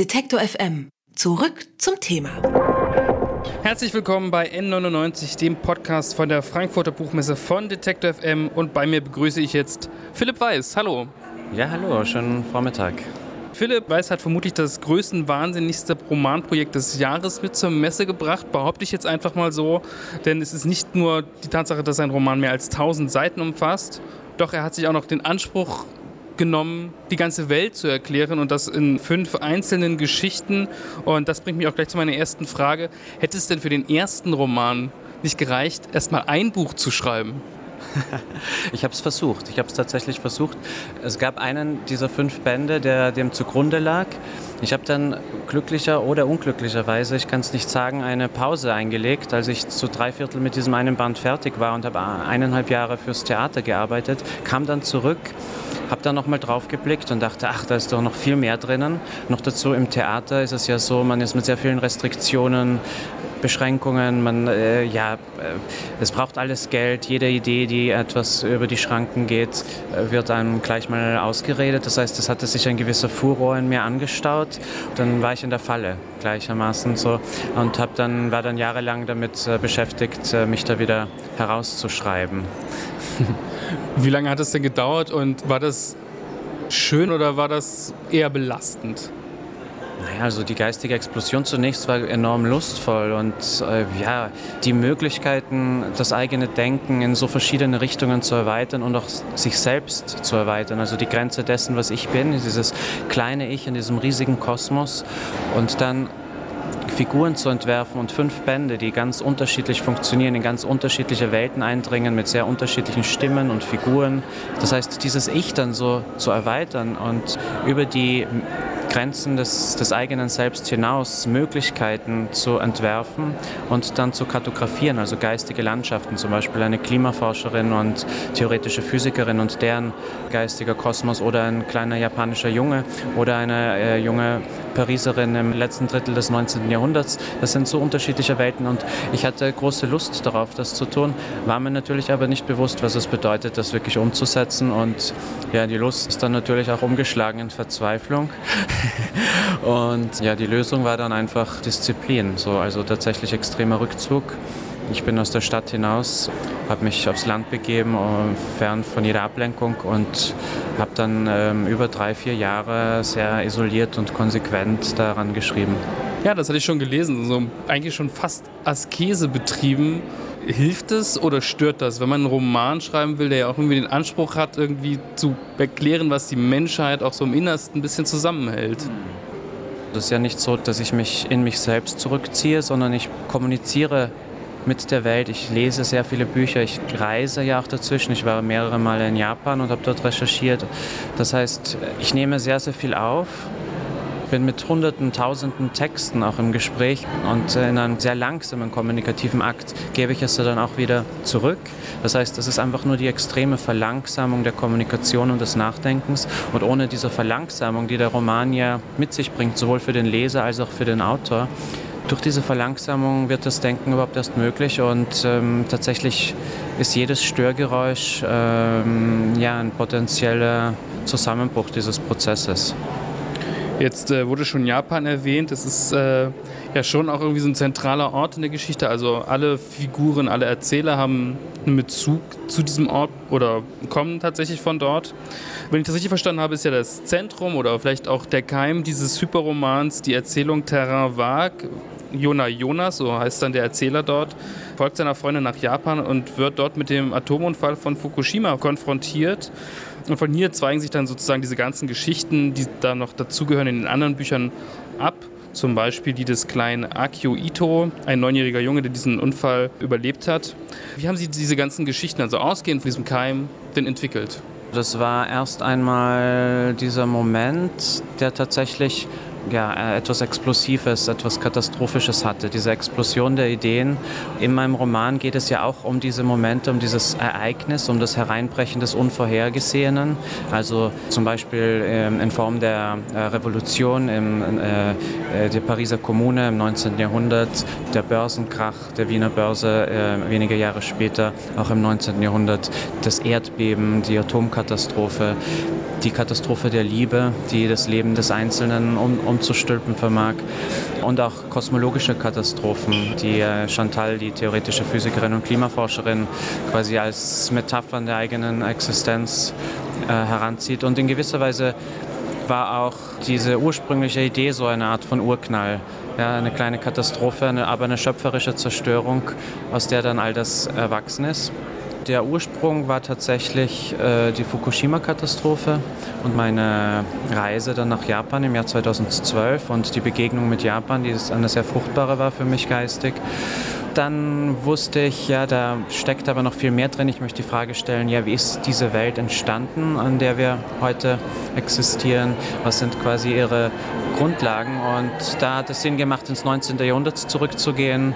Detektor FM. Zurück zum Thema. Herzlich willkommen bei N99, dem Podcast von der Frankfurter Buchmesse von Detektor FM. Und bei mir begrüße ich jetzt Philipp Weiß. Hallo. Ja, hallo, schönen Vormittag. Philipp Weiß hat vermutlich das größten, wahnsinnigste Romanprojekt des Jahres mit zur Messe gebracht, behaupte ich jetzt einfach mal so. Denn es ist nicht nur die Tatsache, dass sein Roman mehr als 1000 Seiten umfasst, doch er hat sich auch noch den Anspruch genommen, die ganze Welt zu erklären und das in fünf einzelnen Geschichten. Und das bringt mich auch gleich zu meiner ersten Frage. Hätte es denn für den ersten Roman nicht gereicht, erstmal ein Buch zu schreiben? ich habe es versucht. Ich habe es tatsächlich versucht. Es gab einen dieser fünf Bände, der dem zugrunde lag. Ich habe dann glücklicher oder unglücklicherweise, ich kann es nicht sagen, eine Pause eingelegt, als ich zu drei Viertel mit diesem einen Band fertig war und habe eineinhalb Jahre fürs Theater gearbeitet, kam dann zurück, habe dann nochmal drauf geblickt und dachte, ach, da ist doch noch viel mehr drinnen. Noch dazu im Theater ist es ja so, man ist mit sehr vielen Restriktionen Beschränkungen, man, äh, ja, äh, es braucht alles Geld, jede Idee, die etwas über die Schranken geht, äh, wird einem gleich mal ausgeredet. Das heißt, es hatte sich ein gewisser Furor in mir angestaut. Dann war ich in der Falle gleichermaßen so und hab dann, war dann jahrelang damit äh, beschäftigt, mich da wieder herauszuschreiben. Wie lange hat es denn gedauert und war das schön oder war das eher belastend? Naja, also die geistige Explosion zunächst war enorm lustvoll und äh, ja, die Möglichkeiten, das eigene Denken in so verschiedene Richtungen zu erweitern und auch sich selbst zu erweitern. Also die Grenze dessen, was ich bin, dieses kleine Ich in diesem riesigen Kosmos und dann Figuren zu entwerfen und fünf Bände, die ganz unterschiedlich funktionieren, in ganz unterschiedliche Welten eindringen, mit sehr unterschiedlichen Stimmen und Figuren. Das heißt, dieses Ich dann so zu erweitern und über die Grenzen des, des eigenen Selbst hinaus Möglichkeiten zu entwerfen und dann zu kartografieren, also geistige Landschaften, zum Beispiel eine Klimaforscherin und theoretische Physikerin und deren geistiger Kosmos oder ein kleiner japanischer Junge oder eine äh, junge Pariserin im letzten Drittel des 19. Jahrhunderts. Das sind so unterschiedliche Welten und ich hatte große Lust darauf, das zu tun, war mir natürlich aber nicht bewusst, was es bedeutet, das wirklich umzusetzen und ja, die Lust ist dann natürlich auch umgeschlagen in Verzweiflung. Und ja, die Lösung war dann einfach Disziplin, so, also tatsächlich extremer Rückzug. Ich bin aus der Stadt hinaus, habe mich aufs Land begeben, äh, fern von jeder Ablenkung und habe dann ähm, über drei, vier Jahre sehr isoliert und konsequent daran geschrieben. Ja, das hatte ich schon gelesen. So eigentlich schon fast Askese betrieben. Hilft es oder stört das, wenn man einen Roman schreiben will, der ja auch irgendwie den Anspruch hat, irgendwie zu erklären, was die Menschheit auch so im Innersten ein bisschen zusammenhält? Das ist ja nicht so, dass ich mich in mich selbst zurückziehe, sondern ich kommuniziere mit der Welt. Ich lese sehr viele Bücher, ich reise ja auch dazwischen. Ich war mehrere Male in Japan und habe dort recherchiert. Das heißt, ich nehme sehr, sehr viel auf bin mit hunderten, tausenden Texten auch im Gespräch und in einem sehr langsamen kommunikativen Akt gebe ich es dann auch wieder zurück. Das heißt, es ist einfach nur die extreme Verlangsamung der Kommunikation und des Nachdenkens und ohne diese Verlangsamung, die der Roman ja mit sich bringt, sowohl für den Leser als auch für den Autor, durch diese Verlangsamung wird das Denken überhaupt erst möglich und ähm, tatsächlich ist jedes Störgeräusch ähm, ja, ein potenzieller Zusammenbruch dieses Prozesses. Jetzt äh, wurde schon Japan erwähnt. Es ist äh, ja schon auch irgendwie so ein zentraler Ort in der Geschichte. Also alle Figuren, alle Erzähler haben einen Bezug zu diesem Ort oder kommen tatsächlich von dort. Wenn ich das richtig verstanden habe, ist ja das Zentrum oder vielleicht auch der Keim dieses Hyperromans die Erzählung Terrain Vague. Jona Jonas, so heißt dann der Erzähler dort, folgt seiner Freundin nach Japan und wird dort mit dem Atomunfall von Fukushima konfrontiert und von hier zweigen sich dann sozusagen diese ganzen Geschichten, die da noch dazugehören, in den anderen Büchern ab. Zum Beispiel die des kleinen Akio Ito, ein neunjähriger Junge, der diesen Unfall überlebt hat. Wie haben Sie diese ganzen Geschichten, also ausgehend von diesem Keim, denn entwickelt? Das war erst einmal dieser Moment, der tatsächlich ja, äh, etwas Explosives, etwas Katastrophisches hatte, diese Explosion der Ideen. In meinem Roman geht es ja auch um diese Momente, um dieses Ereignis, um das Hereinbrechen des Unvorhergesehenen. Also zum Beispiel ähm, in Form der äh, Revolution in äh, der Pariser Kommune im 19. Jahrhundert, der Börsenkrach der Wiener Börse wenige Jahre später, auch im 19. Jahrhundert, das Erdbeben, die Atomkatastrophe die Katastrophe der Liebe, die das Leben des Einzelnen um, umzustülpen vermag und auch kosmologische Katastrophen, die äh, Chantal, die theoretische Physikerin und Klimaforscherin, quasi als Metaphern der eigenen Existenz äh, heranzieht und in gewisser Weise war auch diese ursprüngliche Idee so eine Art von Urknall. Ja, eine kleine Katastrophe, eine, aber eine schöpferische Zerstörung, aus der dann all das erwachsen ist. Der Ursprung war tatsächlich äh, die Fukushima-Katastrophe und meine Reise dann nach Japan im Jahr 2012 und die Begegnung mit Japan, die eine sehr fruchtbare war für mich geistig. Dann wusste ich, ja, da steckt aber noch viel mehr drin. Ich möchte die Frage stellen, ja, wie ist diese Welt entstanden, an der wir heute existieren? Was sind quasi ihre Grundlagen? Und da hat es Sinn gemacht, ins 19. Jahrhundert zurückzugehen,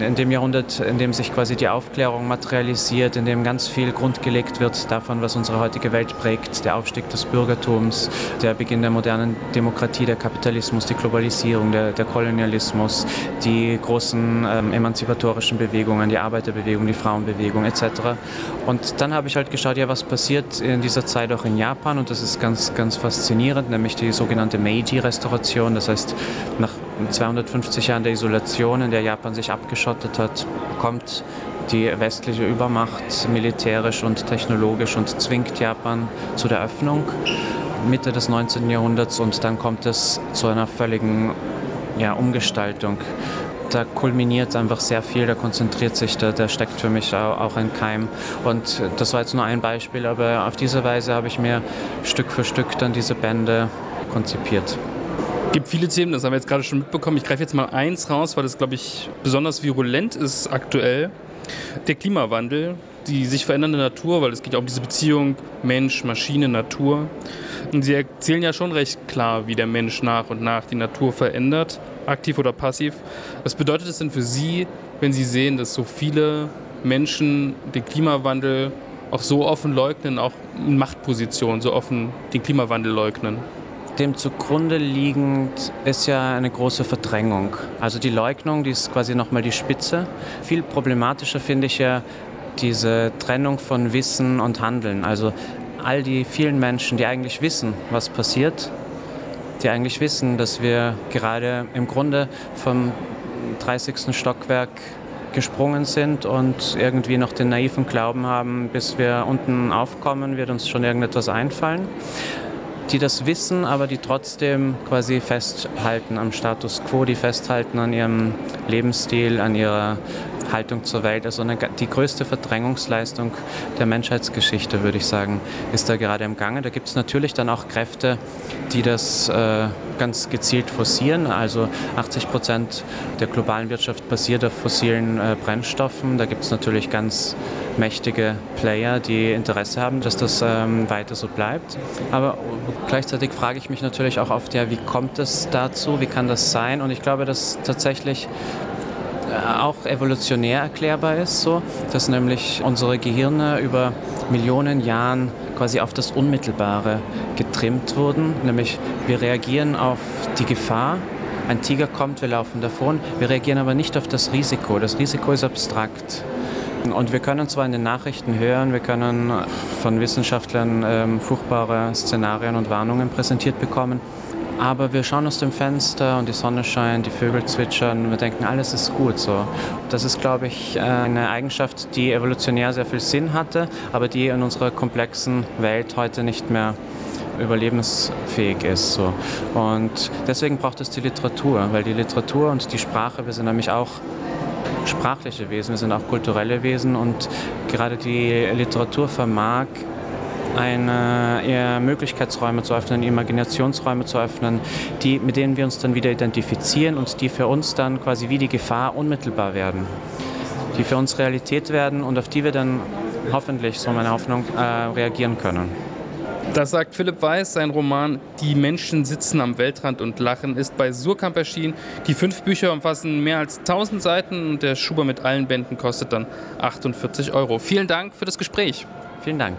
in dem Jahrhundert, in dem sich quasi die Aufklärung materialisiert, in dem ganz viel Grund gelegt wird davon, was unsere heutige Welt prägt, der Aufstieg des Bürgertums, der Beginn der modernen Demokratie, der Kapitalismus, die Globalisierung, der, der Kolonialismus, die großen ähm, emanzipatorischen Bewegungen, die Arbeiterbewegung, die Frauenbewegung etc. Und dann habe ich halt geschaut, ja, was passiert in dieser Zeit auch in Japan und das ist ganz, ganz faszinierend, nämlich die sogenannte Meiji-Restauration, das heißt nach 250 Jahren der Isolation, in der Japan sich abgeschottet hat, kommt die westliche Übermacht militärisch und technologisch und zwingt Japan zu der Öffnung Mitte des 19. Jahrhunderts und dann kommt es zu einer völligen ja, Umgestaltung da kulminiert einfach sehr viel, da konzentriert sich, da, da steckt für mich auch ein Keim. Und das war jetzt nur ein Beispiel, aber auf diese Weise habe ich mir Stück für Stück dann diese Bände konzipiert. Es gibt viele Themen, das haben wir jetzt gerade schon mitbekommen. Ich greife jetzt mal eins raus, weil das, glaube ich, besonders virulent ist aktuell. Der Klimawandel, die sich verändernde Natur, weil es geht ja um diese Beziehung Mensch, Maschine, Natur. Und Sie erzählen ja schon recht klar, wie der Mensch nach und nach die Natur verändert aktiv oder passiv. Was bedeutet es denn für Sie, wenn Sie sehen, dass so viele Menschen den Klimawandel auch so offen leugnen, auch in Machtpositionen so offen den Klimawandel leugnen? Dem zugrunde liegend ist ja eine große Verdrängung. Also die Leugnung, die ist quasi nochmal die Spitze. Viel problematischer finde ich ja diese Trennung von Wissen und Handeln. Also all die vielen Menschen, die eigentlich wissen, was passiert, die eigentlich wissen, dass wir gerade im Grunde vom 30. Stockwerk gesprungen sind und irgendwie noch den naiven Glauben haben, bis wir unten aufkommen, wird uns schon irgendetwas einfallen. Die das wissen, aber die trotzdem quasi festhalten am Status quo, die festhalten an ihrem Lebensstil, an ihrer Haltung zur Welt. Also eine, die größte Verdrängungsleistung der Menschheitsgeschichte, würde ich sagen, ist da gerade im Gange. Da gibt es natürlich dann auch Kräfte, die das äh, ganz gezielt forcieren. Also 80 Prozent der globalen Wirtschaft basiert auf fossilen äh, Brennstoffen. Da gibt es natürlich ganz mächtige Player, die Interesse haben, dass das ähm, weiter so bleibt. Aber gleichzeitig frage ich mich natürlich auch oft, ja, wie kommt es dazu? Wie kann das sein? Und ich glaube, dass tatsächlich auch evolutionär erklärbar ist, so, dass nämlich unsere Gehirne über Millionen Jahren quasi auf das Unmittelbare getrimmt wurden, nämlich wir reagieren auf die Gefahr, ein Tiger kommt, wir laufen davon, wir reagieren aber nicht auf das Risiko. Das Risiko ist abstrakt. Und wir können zwar in den Nachrichten hören, wir können von Wissenschaftlern ähm, furchtbare Szenarien und Warnungen präsentiert bekommen, aber wir schauen aus dem Fenster und die Sonne scheint, die Vögel zwitschern und wir denken, alles ist gut so. Das ist, glaube ich, eine Eigenschaft, die evolutionär sehr viel Sinn hatte, aber die in unserer komplexen Welt heute nicht mehr überlebensfähig ist. So. Und deswegen braucht es die Literatur, weil die Literatur und die Sprache, wir sind nämlich auch sprachliche Wesen, wir sind auch kulturelle Wesen und gerade die Literatur vermag eine, eher Möglichkeitsräume zu öffnen, Imaginationsräume zu öffnen, die, mit denen wir uns dann wieder identifizieren und die für uns dann quasi wie die Gefahr unmittelbar werden, die für uns Realität werden und auf die wir dann hoffentlich, so meine Hoffnung, äh, reagieren können. Das sagt Philipp Weiß. Sein Roman Die Menschen sitzen am Weltrand und lachen ist bei Surkamp erschienen. Die fünf Bücher umfassen mehr als 1000 Seiten und der Schuber mit allen Bänden kostet dann 48 Euro. Vielen Dank für das Gespräch. Vielen Dank.